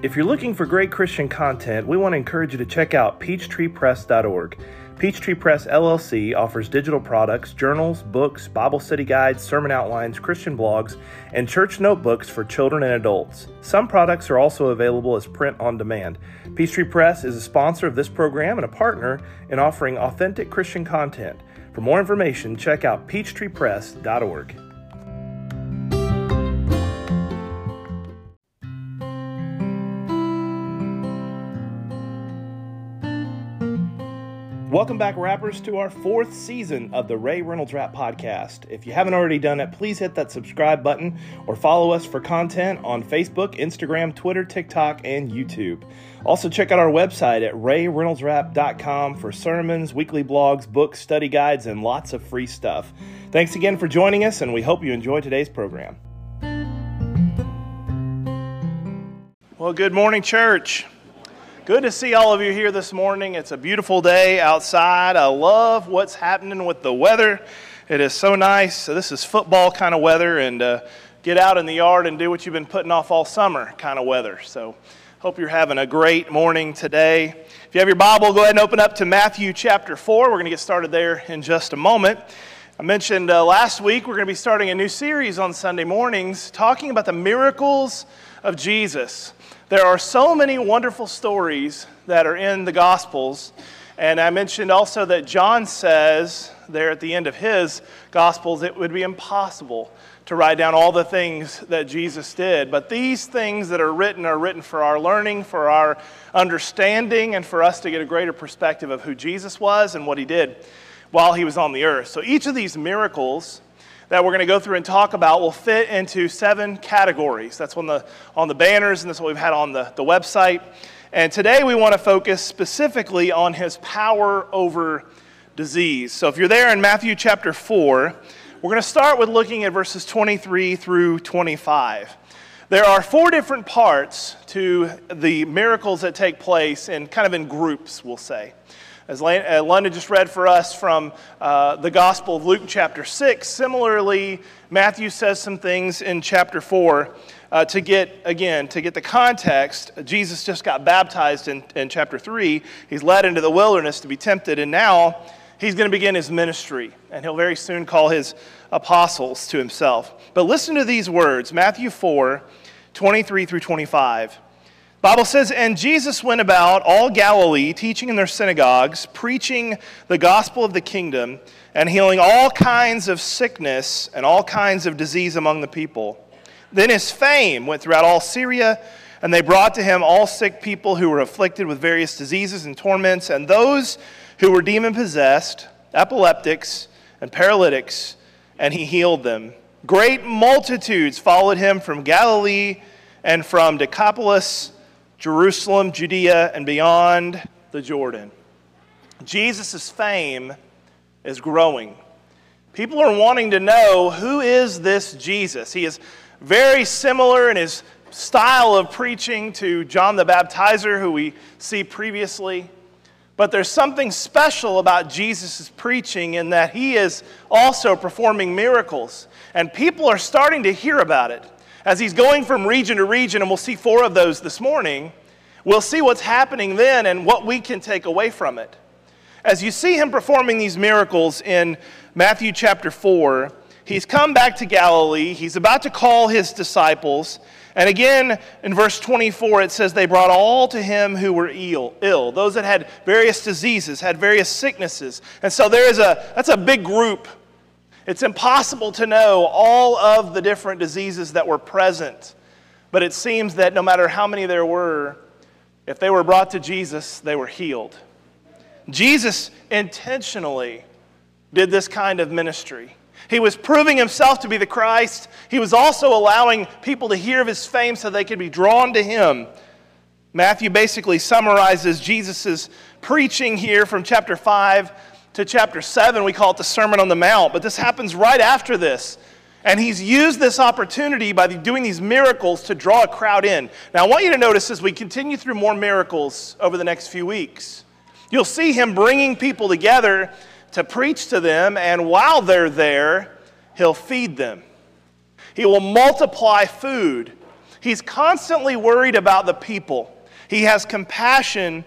If you're looking for great Christian content, we want to encourage you to check out peachtreepress.org. Peachtree Press LLC offers digital products, journals, books, Bible study guides, sermon outlines, Christian blogs, and church notebooks for children and adults. Some products are also available as print on demand. Peachtree Press is a sponsor of this program and a partner in offering authentic Christian content. For more information, check out peachtreepress.org. Welcome back, rappers, to our fourth season of the Ray Reynolds Rap Podcast. If you haven't already done it, please hit that subscribe button or follow us for content on Facebook, Instagram, Twitter, TikTok, and YouTube. Also, check out our website at rayreynoldsrap.com for sermons, weekly blogs, books, study guides, and lots of free stuff. Thanks again for joining us, and we hope you enjoy today's program. Well, good morning, church. Good to see all of you here this morning. It's a beautiful day outside. I love what's happening with the weather. It is so nice. So this is football kind of weather, and uh, get out in the yard and do what you've been putting off all summer kind of weather. So hope you're having a great morning today. If you have your Bible, go ahead and open up to Matthew chapter 4. We're going to get started there in just a moment. I mentioned uh, last week we're going to be starting a new series on Sunday mornings talking about the miracles of Jesus. There are so many wonderful stories that are in the Gospels. And I mentioned also that John says there at the end of his Gospels it would be impossible to write down all the things that Jesus did. But these things that are written are written for our learning, for our understanding, and for us to get a greater perspective of who Jesus was and what he did while he was on the earth. So each of these miracles that we're going to go through and talk about will fit into seven categories. That's on the, on the banners, and that's what we've had on the, the website. And today we want to focus specifically on his power over disease. So if you're there in Matthew chapter 4, we're going to start with looking at verses 23 through 25. There are four different parts to the miracles that take place, and kind of in groups, we'll say. As uh, London just read for us from uh, the Gospel of Luke, chapter 6, similarly, Matthew says some things in chapter 4 uh, to get, again, to get the context. Jesus just got baptized in, in chapter 3. He's led into the wilderness to be tempted, and now he's going to begin his ministry, and he'll very soon call his apostles to himself. But listen to these words Matthew 4 23 through 25. Bible says, And Jesus went about all Galilee, teaching in their synagogues, preaching the gospel of the kingdom, and healing all kinds of sickness and all kinds of disease among the people. Then his fame went throughout all Syria, and they brought to him all sick people who were afflicted with various diseases and torments, and those who were demon possessed, epileptics, and paralytics, and he healed them. Great multitudes followed him from Galilee and from Decapolis Jerusalem, Judea, and beyond the Jordan. Jesus' fame is growing. People are wanting to know who is this Jesus? He is very similar in his style of preaching to John the Baptizer, who we see previously. But there's something special about Jesus' preaching in that he is also performing miracles. And people are starting to hear about it as he's going from region to region, and we'll see four of those this morning, we'll see what's happening then and what we can take away from it. As you see him performing these miracles in Matthew chapter 4, he's come back to Galilee. He's about to call his disciples. And again, in verse 24, it says, They brought all to him who were ill, ill, those that had various diseases, had various sicknesses. And so there is a, that's a big group it's impossible to know all of the different diseases that were present, but it seems that no matter how many there were, if they were brought to Jesus, they were healed. Jesus intentionally did this kind of ministry. He was proving himself to be the Christ. He was also allowing people to hear of his fame so they could be drawn to him. Matthew basically summarizes Jesus' preaching here from chapter 5 to chapter 7. We call it the Sermon on the Mount, but this happens right after this. And he's used this opportunity by doing these miracles to draw a crowd in. Now, I want you to notice as we continue through more miracles over the next few weeks, you'll see him bringing people together to preach to them, and while they're there, he'll feed them. He will multiply food. He's constantly worried about the people. He has compassion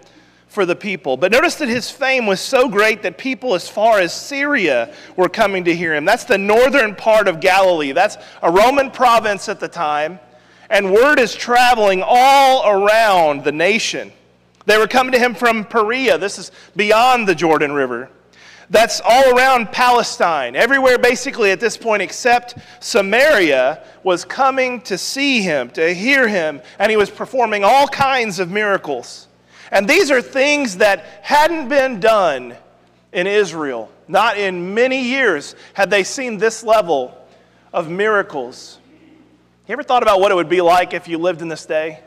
for the people. But notice that his fame was so great that people as far as Syria were coming to hear him. That's the northern part of Galilee. That's a Roman province at the time. And word is traveling all around the nation. They were coming to him from Perea. This is beyond the Jordan River. That's all around Palestine. Everywhere, basically, at this point, except Samaria, was coming to see him, to hear him, and he was performing all kinds of miracles. And these are things that hadn't been done in Israel. Not in many years had they seen this level of miracles. You ever thought about what it would be like if you lived in this day?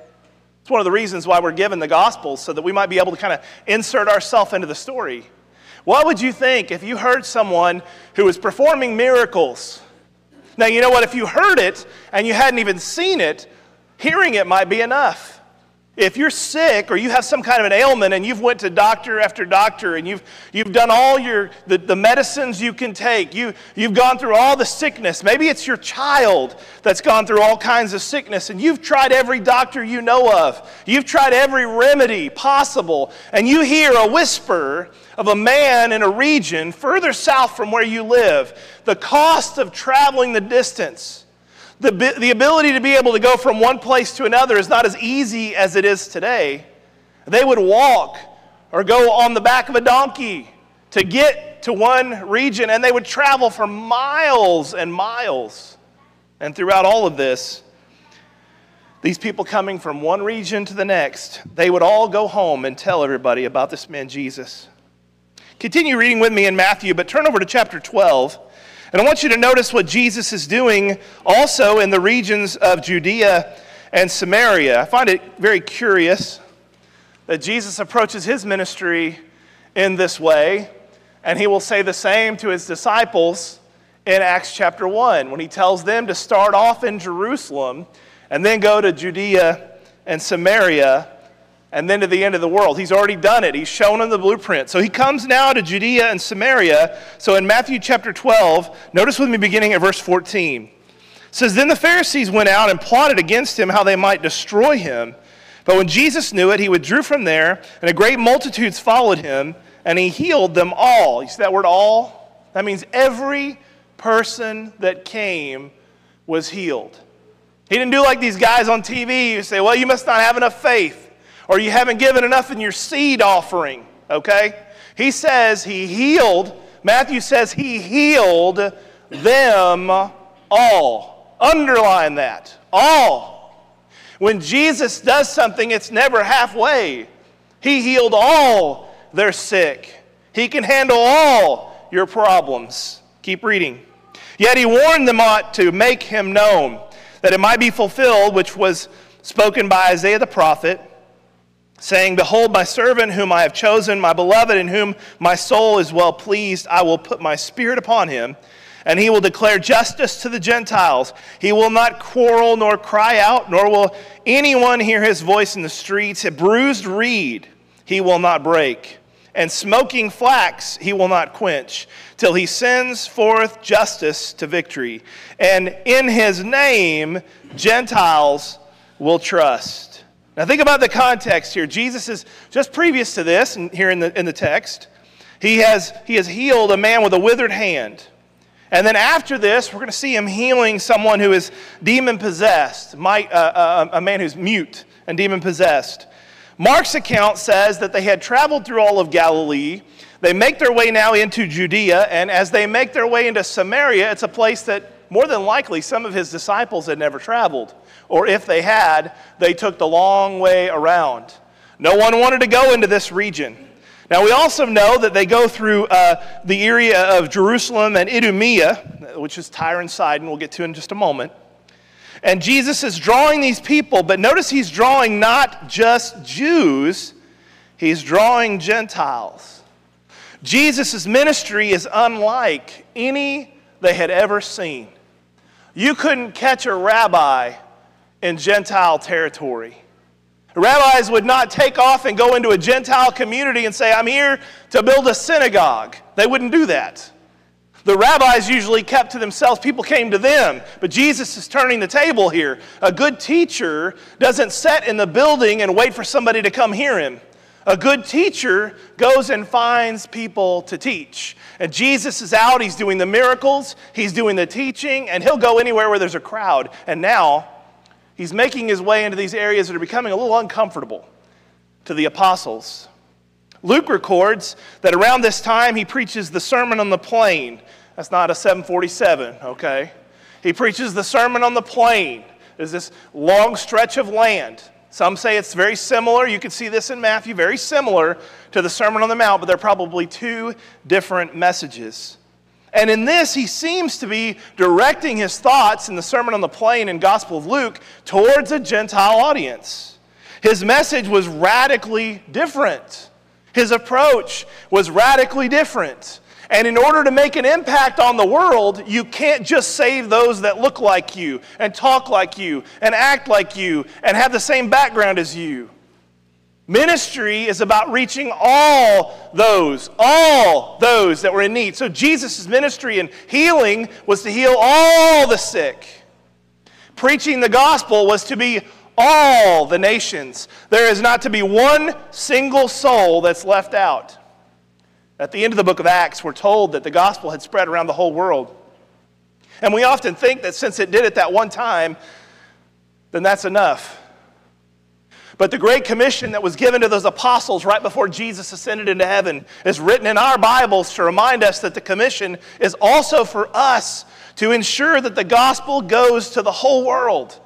It's one of the reasons why we're given the Gospels, so that we might be able to kind of insert ourselves into the story. What would you think if you heard someone who was performing miracles? Now, you know what? If you heard it and you hadn't even seen it, hearing it might be enough. If you're sick or you have some kind of an ailment and you've went to doctor after doctor and you've, you've done all your, the, the medicines you can take, you, you've gone through all the sickness. Maybe it's your child that's gone through all kinds of sickness and you've tried every doctor you know of. You've tried every remedy possible and you hear a whisper of a man in a region further south from where you live. The cost of traveling the distance the, the ability to be able to go from one place to another is not as easy as it is today. They would walk or go on the back of a donkey to get to one region, and they would travel for miles and miles. And throughout all of this, these people coming from one region to the next, they would all go home and tell everybody about this man Jesus. Continue reading with me in Matthew, but turn over to chapter 12. And I want you to notice what Jesus is doing also in the regions of Judea and Samaria. I find it very curious that Jesus approaches his ministry in this way, and he will say the same to his disciples in Acts chapter 1 when he tells them to start off in Jerusalem and then go to Judea and Samaria and then to the end of the world. He's already done it. He's shown them the blueprint. So he comes now to Judea and Samaria. So in Matthew chapter 12, notice with me beginning at verse 14. It says, Then the Pharisees went out and plotted against him how they might destroy him. But when Jesus knew it, he withdrew from there, and a great multitudes followed him, and he healed them all. You see that word all? That means every person that came was healed. He didn't do like these guys on TV who say, Well, you must not have enough faith or you haven't given enough in your seed offering, okay? He says he healed, Matthew says he healed them all. Underline that. All. When Jesus does something, it's never halfway. He healed all their sick. He can handle all your problems. Keep reading. Yet he warned them not to make him known, that it might be fulfilled, which was spoken by Isaiah the prophet saying, Behold, my servant whom I have chosen, my beloved, in whom my soul is well pleased. I will put my spirit upon him, and he will declare justice to the Gentiles. He will not quarrel nor cry out, nor will anyone hear his voice in the streets. A bruised reed he will not break, and smoking flax he will not quench, till he sends forth justice to victory. And in his name, Gentiles will trust. Now, think about the context here. Jesus is just previous to this, and here in the, in the text, he has, he has healed a man with a withered hand. And then after this, we're going to see him healing someone who is demon possessed, uh, uh, a man who's mute and demon possessed. Mark's account says that they had traveled through all of Galilee. They make their way now into Judea, and as they make their way into Samaria, it's a place that more than likely some of his disciples had never traveled or if they had, they took the long way around. No one wanted to go into this region. Now, we also know that they go through uh, the area of Jerusalem and Idumea, which is Tyre and Sidon, we'll get to in just a moment. And Jesus is drawing these people, but notice he's drawing not just Jews, he's drawing Gentiles. Jesus' ministry is unlike any they had ever seen. You couldn't catch a rabbi in Gentile territory. Rabbis would not take off and go into a Gentile community and say, I'm here to build a synagogue. They wouldn't do that. The rabbis usually kept to themselves, people came to them. But Jesus is turning the table here. A good teacher doesn't sit in the building and wait for somebody to come hear him. A good teacher goes and finds people to teach. And Jesus is out, he's doing the miracles, he's doing the teaching, and he'll go anywhere where there's a crowd. And now, he's making his way into these areas that are becoming a little uncomfortable to the apostles. Luke records that around this time he preaches the Sermon on the Plain. That's not a 747, okay? He preaches the Sermon on the Plain. There's this long stretch of land. Some say it's very similar. You can see this in Matthew, very similar to the Sermon on the Mount, but they're probably two different messages. And in this, he seems to be directing his thoughts in the Sermon on the Plain in Gospel of Luke towards a Gentile audience. His message was radically different. His approach was radically different. And in order to make an impact on the world, you can't just save those that look like you and talk like you and act like you and have the same background as you. Ministry is about reaching all those, all those that were in need. So Jesus' ministry and healing was to heal all the sick. Preaching the gospel was to be all the nations. There is not to be one single soul that's left out. At the end of the book of Acts, we're told that the gospel had spread around the whole world. And we often think that since it did it that one time, then that's enough. But the Great Commission that was given to those apostles right before Jesus ascended into heaven is written in our Bibles to remind us that the commission is also for us to ensure that the gospel goes to the whole world,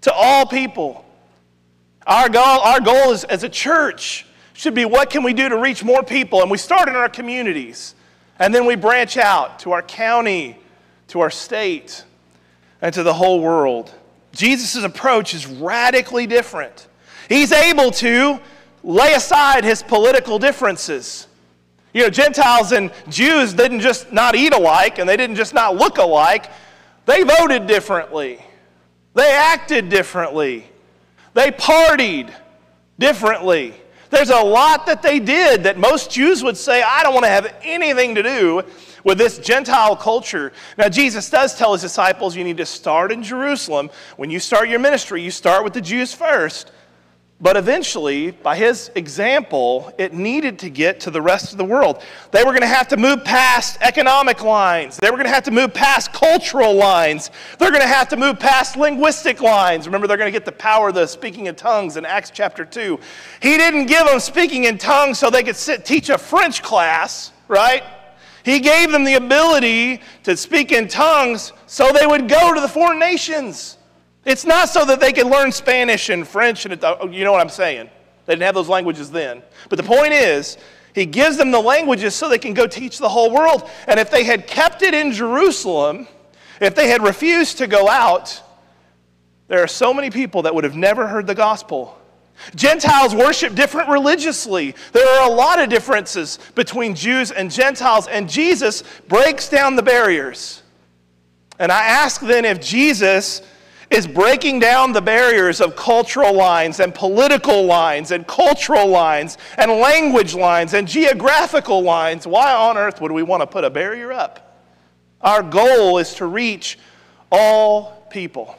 to all people. Our goal, our goal is, as a church should be what can we do to reach more people? And we start in our communities, and then we branch out to our county, to our state, and to the whole world. Jesus' approach is radically different. He's able to lay aside his political differences. You know, Gentiles and Jews didn't just not eat alike and they didn't just not look alike, they voted differently, they acted differently, they partied differently. There's a lot that they did that most Jews would say, I don't want to have anything to do with this Gentile culture. Now, Jesus does tell his disciples you need to start in Jerusalem. When you start your ministry, you start with the Jews first. But eventually, by his example, it needed to get to the rest of the world. They were going to have to move past economic lines. They were going to have to move past cultural lines. They're going to have to move past linguistic lines. Remember, they're going to get the power of the speaking in tongues in Acts chapter 2. He didn't give them speaking in tongues so they could sit, teach a French class, right? He gave them the ability to speak in tongues so they would go to the foreign nations. It's not so that they could learn Spanish and French, and uh, you know what I'm saying. They didn't have those languages then. But the point is, he gives them the languages so they can go teach the whole world. And if they had kept it in Jerusalem, if they had refused to go out, there are so many people that would have never heard the gospel. Gentiles worship different religiously. There are a lot of differences between Jews and Gentiles, and Jesus breaks down the barriers. And I ask then if Jesus is breaking down the barriers of cultural lines and political lines and cultural lines and language lines and geographical lines. Why on earth would we want to put a barrier up? Our goal is to reach all people,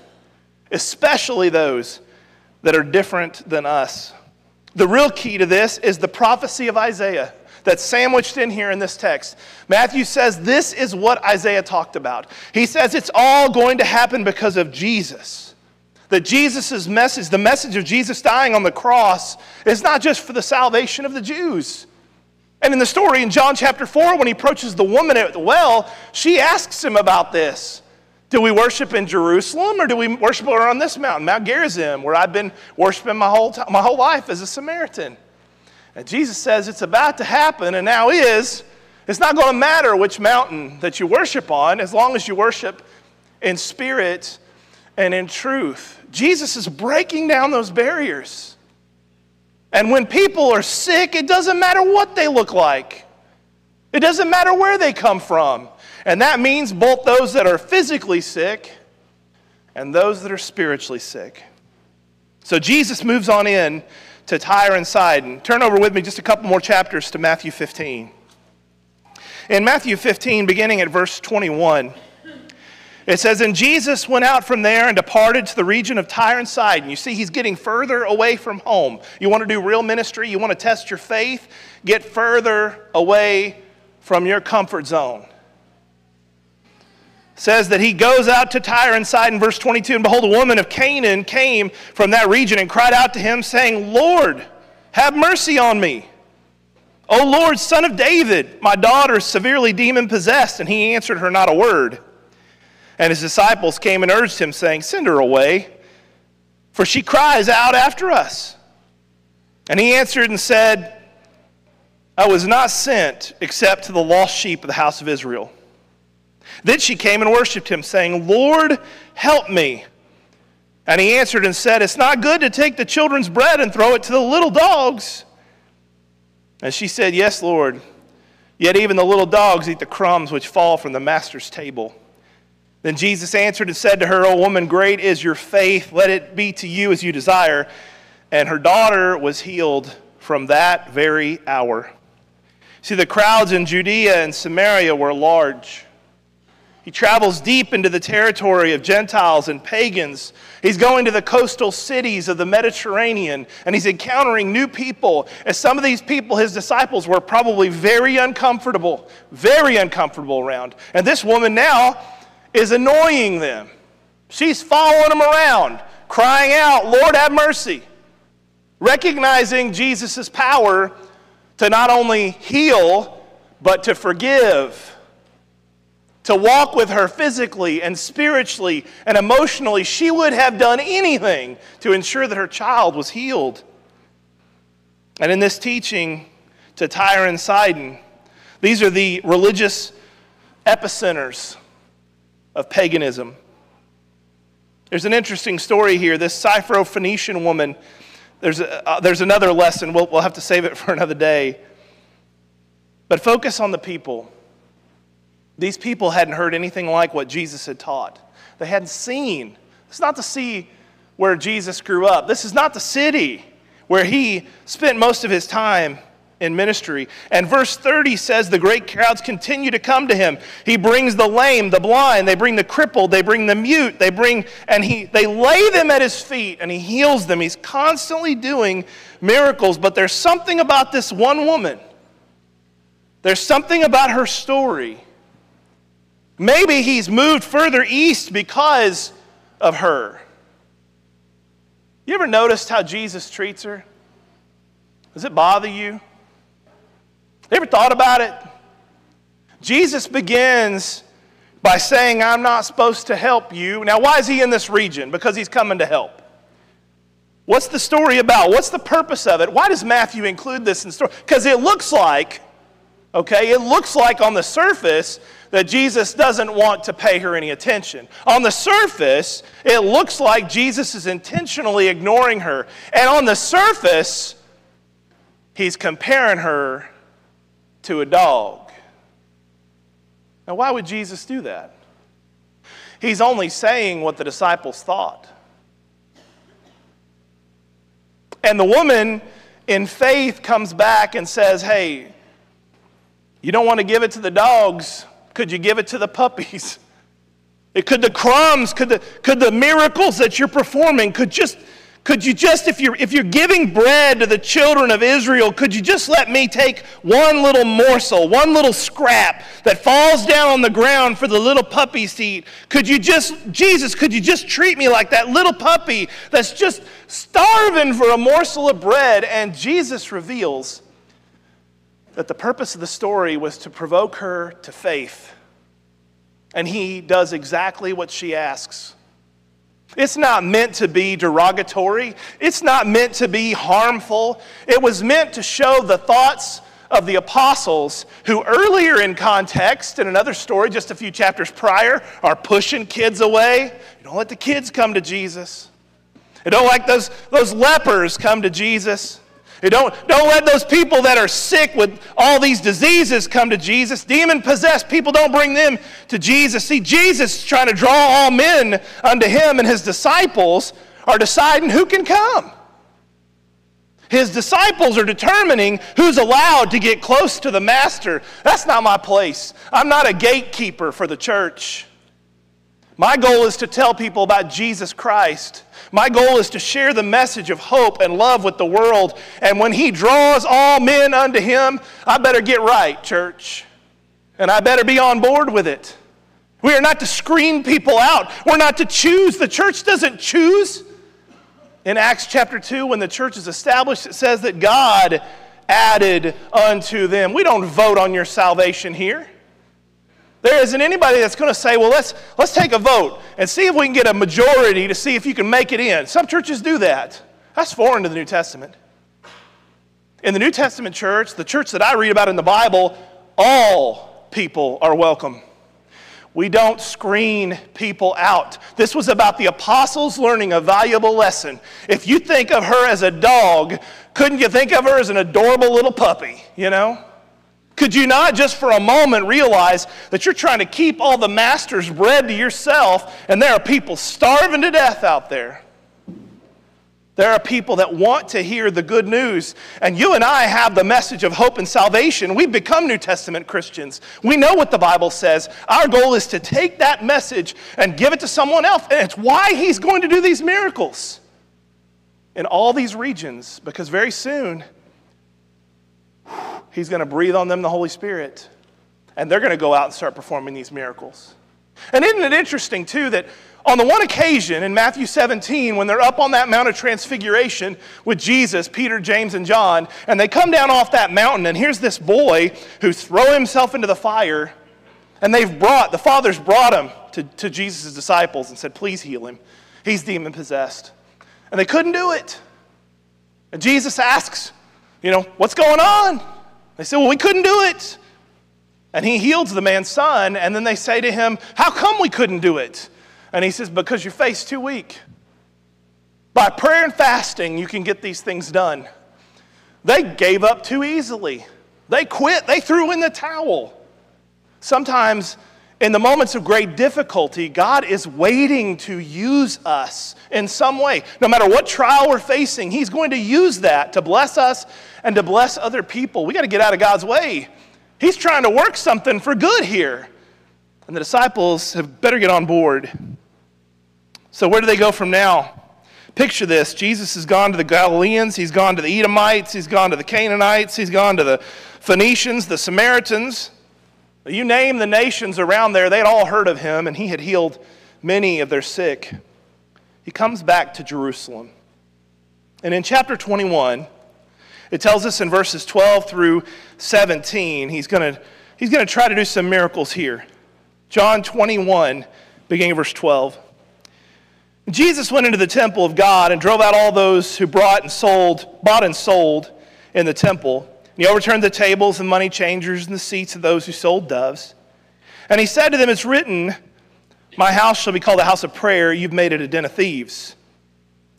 especially those that are different than us. The real key to this is the prophecy of Isaiah that's sandwiched in here in this text. Matthew says this is what Isaiah talked about. He says it's all going to happen because of Jesus. That Jesus' message, the message of Jesus dying on the cross, is not just for the salvation of the Jews. And in the story in John chapter 4, when he approaches the woman at the well, she asks him about this. Do we worship in Jerusalem or do we worship on this mountain, Mount Gerizim, where I've been worshiping my whole, my whole life as a Samaritan? And Jesus says it's about to happen and now is. It's not going to matter which mountain that you worship on as long as you worship in spirit and in truth. Jesus is breaking down those barriers. And when people are sick, it doesn't matter what they look like. It doesn't matter where they come from. And that means both those that are physically sick and those that are spiritually sick. So Jesus moves on in to Tyre and Sidon. Turn over with me just a couple more chapters to Matthew 15. In Matthew 15, beginning at verse 21, it says, And Jesus went out from there and departed to the region of Tyre and Sidon. You see, he's getting further away from home. You want to do real ministry? You want to test your faith? Get further away from your comfort zone. Says that he goes out to Tyre and Sidon, verse 22, and behold, a woman of Canaan came from that region and cried out to him, saying, Lord, have mercy on me. O Lord, son of David, my daughter is severely demon possessed. And he answered her not a word. And his disciples came and urged him, saying, Send her away, for she cries out after us. And he answered and said, I was not sent except to the lost sheep of the house of Israel. Then she came and worshipped him, saying, Lord, help me. And he answered and said, It's not good to take the children's bread and throw it to the little dogs. And she said, Yes, Lord. Yet even the little dogs eat the crumbs which fall from the master's table. Then Jesus answered and said to her, O woman, great is your faith. Let it be to you as you desire. And her daughter was healed from that very hour. See, the crowds in Judea and Samaria were large. He travels deep into the territory of Gentiles and pagans. He's going to the coastal cities of the Mediterranean and he's encountering new people. As some of these people, his disciples, were probably very uncomfortable, very uncomfortable around. And this woman now is annoying them. She's following them around, crying out, Lord, have mercy. Recognizing Jesus' power to not only heal, but to forgive. To walk with her physically and spiritually and emotionally, she would have done anything to ensure that her child was healed. And in this teaching to Tyre and Sidon, these are the religious epicenters of paganism. There's an interesting story here. This Syrophoenician woman, there's, a, uh, there's another lesson. We'll, we'll have to save it for another day. But focus on the people. These people hadn't heard anything like what Jesus had taught, they hadn't seen. It's not to see where Jesus grew up, this is not the city where he spent most of his time in ministry. And verse 30 says the great crowds continue to come to him. He brings the lame, the blind, they bring the crippled, they bring the mute, they bring and he they lay them at his feet and he heals them. He's constantly doing miracles, but there's something about this one woman. There's something about her story. Maybe he's moved further east because of her. You ever noticed how Jesus treats her? Does it bother you? Ever thought about it? Jesus begins by saying, I'm not supposed to help you. Now, why is he in this region? Because he's coming to help. What's the story about? What's the purpose of it? Why does Matthew include this in the story? Because it looks like, okay, it looks like on the surface that Jesus doesn't want to pay her any attention. On the surface, it looks like Jesus is intentionally ignoring her. And on the surface, he's comparing her to a dog. Now, why would Jesus do that? He's only saying what the disciples thought. And the woman in faith comes back and says, Hey, you don't want to give it to the dogs. Could you give it to the puppies? It could the crumbs, could the, could the miracles that you're performing, could just could you just, if you're, if you're giving bread to the children of Israel, could you just let me take one little morsel, one little scrap that falls down on the ground for the little puppies to eat? Could you just, Jesus, could you just treat me like that little puppy that's just starving for a morsel of bread? And Jesus reveals that the purpose of the story was to provoke her to faith. And he does exactly what she asks. It's not meant to be derogatory. It's not meant to be harmful. It was meant to show the thoughts of the apostles who, earlier in context, in another story just a few chapters prior, are pushing kids away. You don't let the kids come to Jesus. You don't like those, those lepers come to Jesus. Don't, don't let those people that are sick with all these diseases come to Jesus. Demon possessed people, don't bring them to Jesus. See, Jesus is trying to draw all men unto him, and his disciples are deciding who can come. His disciples are determining who's allowed to get close to the master. That's not my place. I'm not a gatekeeper for the church. My goal is to tell people about Jesus Christ. My goal is to share the message of hope and love with the world. And when He draws all men unto Him, I better get right, church. And I better be on board with it. We are not to screen people out, we're not to choose. The church doesn't choose. In Acts chapter 2, when the church is established, it says that God added unto them. We don't vote on your salvation here. There isn't anybody that's going to say, well, let's, let's take a vote and see if we can get a majority to see if you can make it in. Some churches do that. That's foreign to the New Testament. In the New Testament church, the church that I read about in the Bible, all people are welcome. We don't screen people out. This was about the apostles learning a valuable lesson. If you think of her as a dog, couldn't you think of her as an adorable little puppy, you know? Could you not just for a moment realize that you're trying to keep all the master's bread to yourself and there are people starving to death out there? There are people that want to hear the good news. And you and I have the message of hope and salvation. We've become New Testament Christians. We know what the Bible says. Our goal is to take that message and give it to someone else. And it's why he's going to do these miracles in all these regions, because very soon he's going to breathe on them the Holy Spirit. And they're going to go out and start performing these miracles. And isn't it interesting, too, that on the one occasion in Matthew 17, when they're up on that Mount of Transfiguration with Jesus, Peter, James, and John, and they come down off that mountain, and here's this boy who's thrown himself into the fire, and they've brought, the fathers brought him to, to Jesus' disciples and said, Please heal him. He's demon possessed. And they couldn't do it. And Jesus asks, You know, what's going on? They said, Well, we couldn't do it. And he heals the man's son, and then they say to him, How come we couldn't do it? And he says, Because your faith's too weak. By prayer and fasting, you can get these things done. They gave up too easily. They quit. They threw in the towel. Sometimes, in the moments of great difficulty, God is waiting to use us in some way. No matter what trial we're facing, He's going to use that to bless us and to bless other people. We got to get out of God's way. He's trying to work something for good here. And the disciples have better get on board. So, where do they go from now? Picture this Jesus has gone to the Galileans, he's gone to the Edomites, he's gone to the Canaanites, he's gone to the Phoenicians, the Samaritans. You name the nations around there, they'd all heard of him, and he had healed many of their sick. He comes back to Jerusalem. And in chapter 21, it tells us in verses 12 through 17, he's going he's going to try to do some miracles here. John 21, beginning of verse 12. Jesus went into the temple of God and drove out all those who brought and sold, bought and sold in the temple. He overturned the tables and money changers and the seats of those who sold doves. And he said to them, It's written, My house shall be called a house of prayer. You've made it a den of thieves.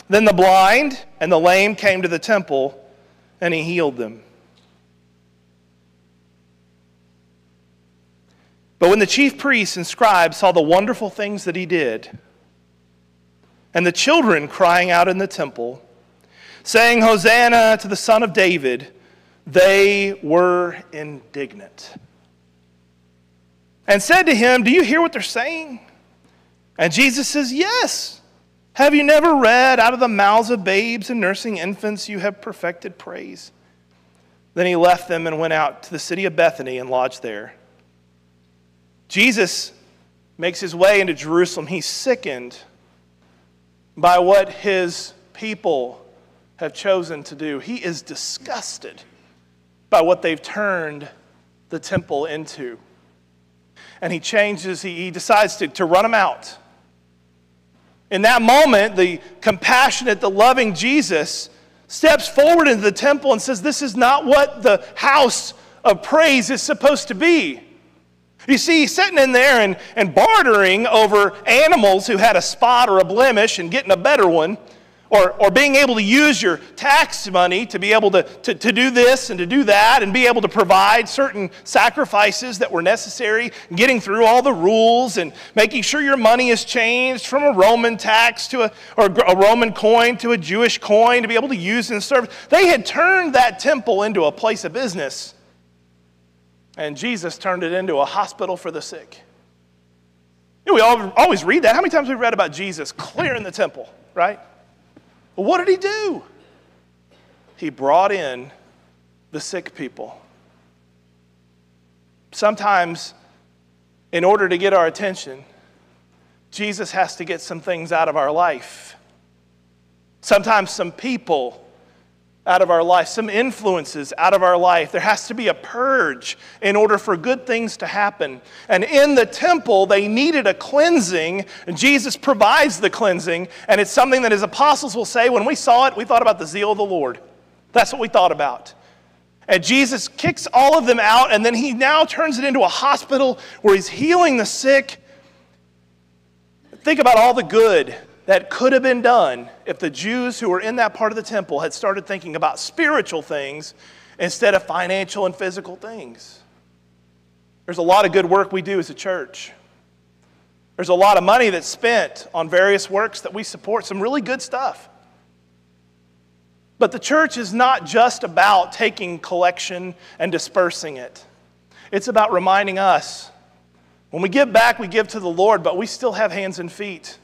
Then the blind and the lame came to the temple, and he healed them. But when the chief priests and scribes saw the wonderful things that he did, and the children crying out in the temple, saying, Hosanna to the Son of David, they were indignant. And said to him, Do you hear what they're saying? And Jesus says, Yes. Have you never read, Out of the mouths of babes and nursing infants, you have perfected praise? Then he left them and went out to the city of Bethany and lodged there. Jesus makes his way into Jerusalem. He's sickened by what his people have chosen to do. He is disgusted by what they've turned the temple into. And he changes, he, he decides to, to run them out. In that moment, the compassionate, the loving Jesus steps forward into the temple and says, This is not what the house of praise is supposed to be. You see, he's sitting in there and, and bartering over animals who had a spot or a blemish and getting a better one or, or being able to use your tax money to be able to, to, to do this and to do that and be able to provide certain sacrifices that were necessary, getting through all the rules and making sure your money is changed from a Roman tax to a, or a Roman coin to a Jewish coin to be able to use in service. They had turned that temple into a place of business. And Jesus turned it into a hospital for the sick. You know, we always read that. How many times have we read about Jesus clearing the temple, right? Well, what did he do? He brought in the sick people. Sometimes, in order to get our attention, Jesus has to get some things out of our life. Sometimes, some people out of our life, some influences out of our life. There has to be a purge in order for good things to happen. And in the temple, they needed a cleansing, and Jesus provides the cleansing. And it's something that his apostles will say when we saw it, we thought about the zeal of the Lord. That's what we thought about. And Jesus kicks all of them out, and then he now turns it into a hospital where he's healing the sick. Think about all the good that could have been done if the Jews who were in that part of the temple had started thinking about spiritual things instead of financial and physical things. There's a lot of good work we do as a church. There's a lot of money that's spent on various works that we support, some really good stuff. But the church is not just about taking collection and dispersing it, it's about reminding us when we give back, we give to the Lord, but we still have hands and feet.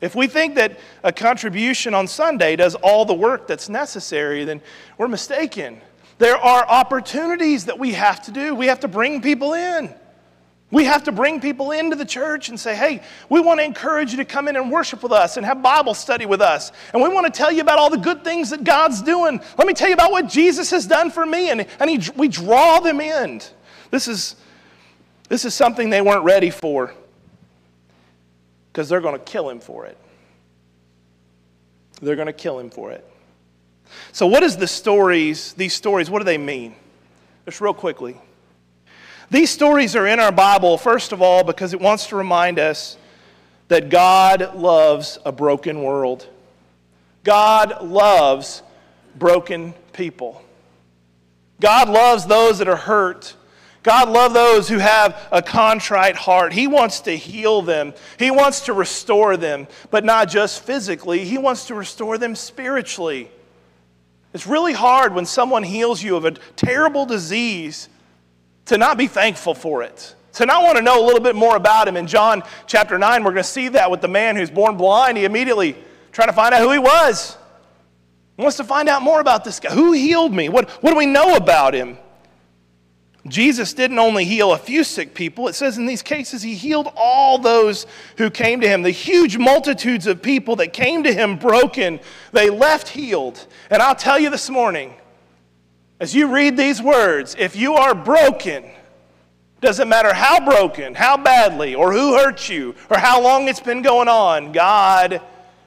If we think that a contribution on Sunday does all the work that's necessary, then we're mistaken. There are opportunities that we have to do. We have to bring people in. We have to bring people into the church and say, hey, we want to encourage you to come in and worship with us and have Bible study with us. And we want to tell you about all the good things that God's doing. Let me tell you about what Jesus has done for me. And, and he, we draw them in. This is, this is something they weren't ready for because they're going to kill him for it. They're going to kill him for it. So, what is the stories, these stories, what do they mean? Just real quickly. These stories are in our Bible, first of all, because it wants to remind us that God loves a broken world. God loves broken people. God loves those that are hurt. God loves those who have a contrite heart. He wants to heal them. He wants to restore them, but not just physically. He wants to restore them spiritually. It's really hard when someone heals you of a terrible disease to not be thankful for it, to not want to know a little bit more about him. In John chapter 9, we're going to see that with the man who's born blind. He immediately trying to find out who he was. He wants to find out more about this guy. Who healed me? What, what do we know about him? Jesus didn't only heal a few sick people, it says in these cases he healed all those who came to him. The huge multitudes of people that came to him broken, they left healed. And I'll tell you this morning, as you read these words, if you are broken, doesn't matter how broken, how badly, or who hurt you, or how long it's been going on, God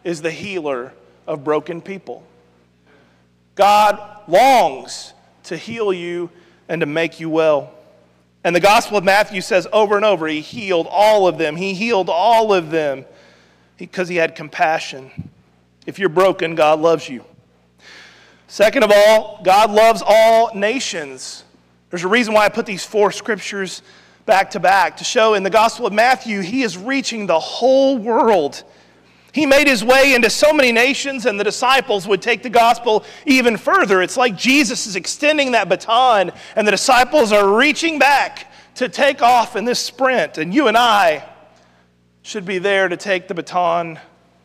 is the healer of broken people. God longs to heal you and to make you well. And the Gospel of Matthew says over and over, He healed all of them. He healed all of them because he, had compassion. If you're broken, God loves you. Second of all, God loves all nations. There's a reason why I put these four scriptures back to back to show in the Gospel of Matthew, He is reaching the whole world. He made his way into so many nations, and the disciples would take the gospel even further. It's like Jesus is extending that baton, and the disciples are reaching back to take off in this sprint. And you and I should be there to take the baton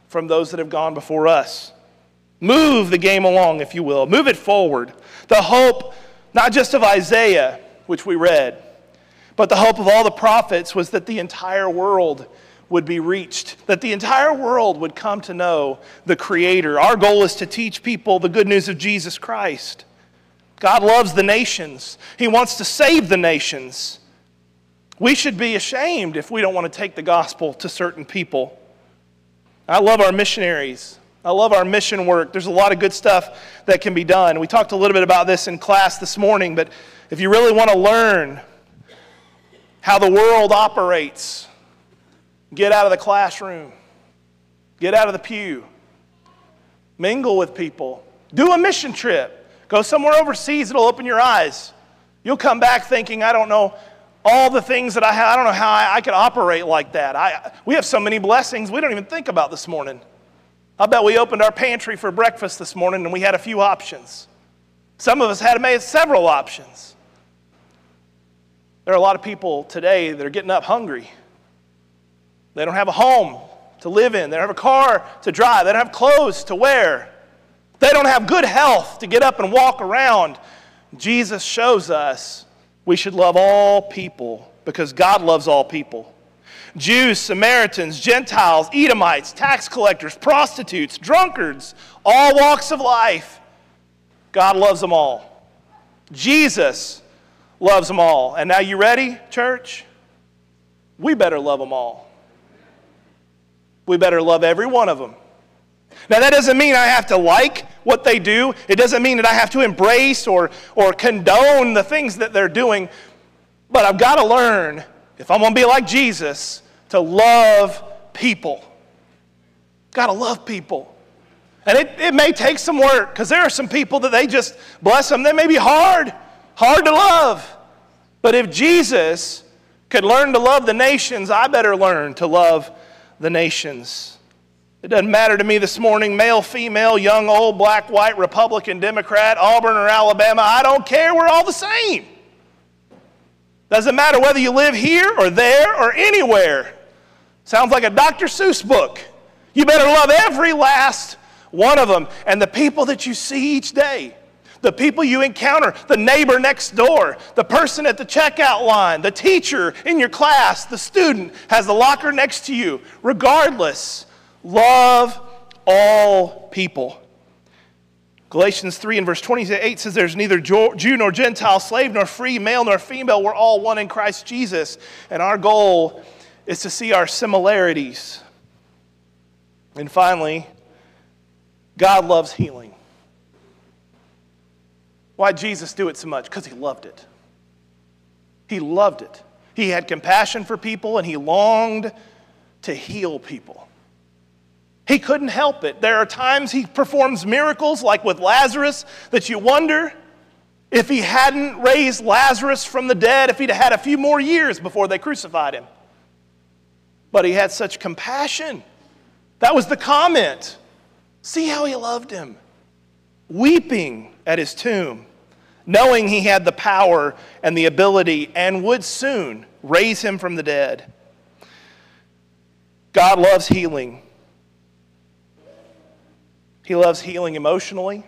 from those that have gone before us. Move the game along, if you will, move it forward. The hope, not just of Isaiah, which we read, but the hope of all the prophets was that the entire world would be reached, that the entire world would come to know the Creator. Our goal is to teach people the good news of Jesus Christ. God loves the nations, He wants to save the nations. We should be ashamed if we don't want to take the gospel to certain people. I love our missionaries. I love our mission work. There's a lot of good stuff that can be done. We talked a little bit about this in class this morning, but if you really want to learn how the world operates, Get out of the classroom. Get out of the pew. Mingle with people. Do a mission trip. Go somewhere overseas, it'll open your eyes. You'll come back thinking, I don't know all the things that I have. I don't know how I, I could operate like that. I, we have so many blessings we don't even think about this morning. I bet we opened our pantry for breakfast this morning and we had a few options. Some of us had made several options. There are a lot of people today that are getting up hungry. They don't have a home to live in, they don't have a car to drive, they don't have clothes to wear, they don't have good health to get up and walk around. Jesus shows us we should love all people because God loves all people. Jews, Samaritans, Gentiles, Edomites, tax collectors, prostitutes, drunkards, all walks of life. God loves them all. Jesus loves them all. And now, you ready, church? We better love them all. We better love every one of them. Now, that doesn't mean I have to like what they do. It doesn't mean that I have to embrace or, or condone the things that they're doing. But I've got to learn, if I'm going to be like Jesus, to love people. Got to love people. And it, it may take some work because there are some people that they just, bless them, they may be hard, hard to love. But if Jesus could learn to love the nations, I better learn to love the nations. It doesn't matter to me this morning, male, female, young, old, black, white, Republican, Democrat, Auburn, or Alabama. I don't care. We're all the same. Doesn't matter whether you live here or there or anywhere. Sounds like a Dr. Seuss book. You better love every last one of them and the people that you see each day the people you encounter, the neighbor next door, the person at the checkout line, the teacher in your class, the student has the locker next to you. Regardless, love all people. Galatians 3 and verse 28 says, There's neither Jew nor Gentile, slave nor free, male nor female. We're all one in Christ Jesus. And our goal is to see our similarities. And finally, God loves healing. Why Jesus do it so much? Because he loved it. He loved it. He had compassion for people and he longed to heal people. He couldn't help it. There are times he performs miracles, like with Lazarus, that you wonder if he hadn't raised Lazarus from the dead, if he'd had a few more years before they crucified him. But he had such compassion. That was the comment. See how he loved him. Weeping at his tomb, knowing he had the power and the ability and would soon raise him from the dead. God loves healing. He loves healing emotionally.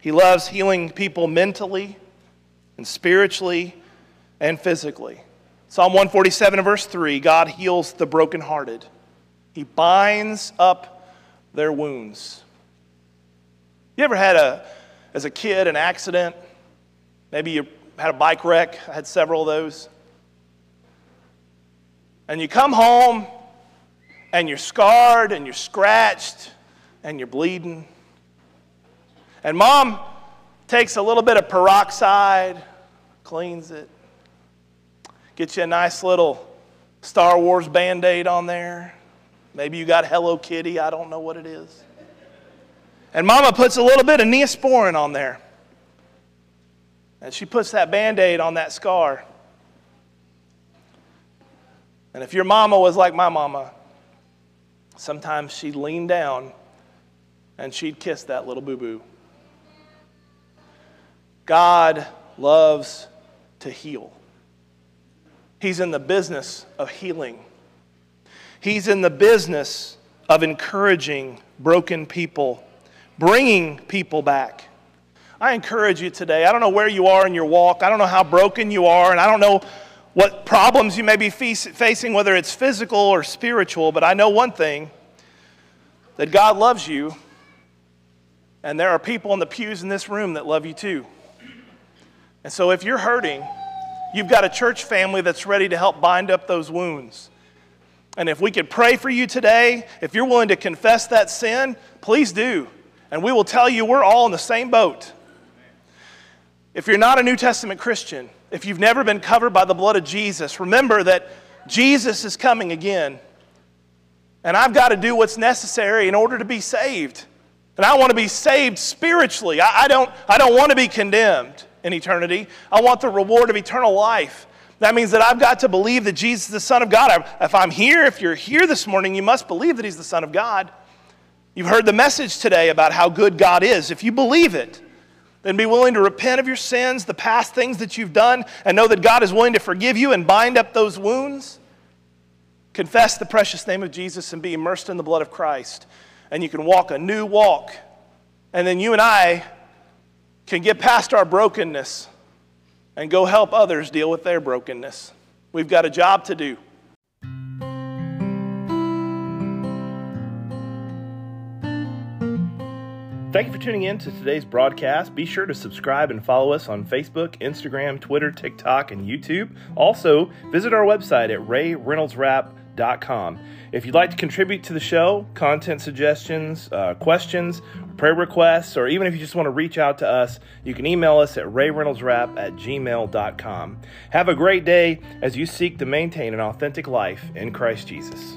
He loves healing people mentally and spiritually and physically. Psalm 147 verse 3 God heals the brokenhearted, He binds up their wounds. You ever had a as a kid an accident. Maybe you had a bike wreck. I had several of those. And you come home and you're scarred and you're scratched and you're bleeding. And mom takes a little bit of peroxide, cleans it, gets you a nice little Star Wars band aid on there. Maybe you got Hello Kitty, I don't know what it is. And mama puts a little bit of neosporin on there. And she puts that band aid on that scar. And if your mama was like my mama, sometimes she'd lean down and she'd kiss that little boo boo. God loves to heal. He's in the business of healing. He's in the business of encouraging broken people bringing people back. I encourage you today. I don't know where you are in your walk. I don't know how broken you are, and I don't know what problems you may be facing, whether it's physical or spiritual, but I know one thing that God loves you, and there are people in the pews in this room that love you too. And so if you're hurting, you've got a church family that's ready to help bind up those wounds. And if we could pray for you today, if you're willing to confess that sin, please do. And we will tell you we're all in the same boat. If you're not a New Testament Christian, if you've never been covered by the blood of Jesus, remember that Jesus is coming again. And I've got to do what's necessary in order to be saved. And I want to be saved spiritually. I, I, don't, I don't want to be condemned in eternity. I want the reward of eternal life. That means that I've got to believe that Jesus is the Son of God. If I'm here, if you're here this morning, you must believe that He's the Son of God. You've heard the message today about how good God is. If you believe it, then be willing to repent of your sins, the past things that you've done, and know that God is willing to forgive you and bind up those wounds. Confess the precious name of Jesus and be immersed in the blood of Christ. And you can walk a new walk. And then you and I can get past our brokenness and go help others deal with their brokenness. We've got a job to do. Thank you for tuning in to today's broadcast. Be sure to subscribe and follow us on Facebook, Instagram, Twitter, TikTok, and YouTube. Also, visit our website at rayreynoldsrap.com. If you'd like to contribute to the show, content suggestions, uh, questions, prayer requests, or even if you just want to reach out to us, you can email us at rayreynoldsrap at gmail.com. Have a great day as you seek to maintain an authentic life in Christ Jesus.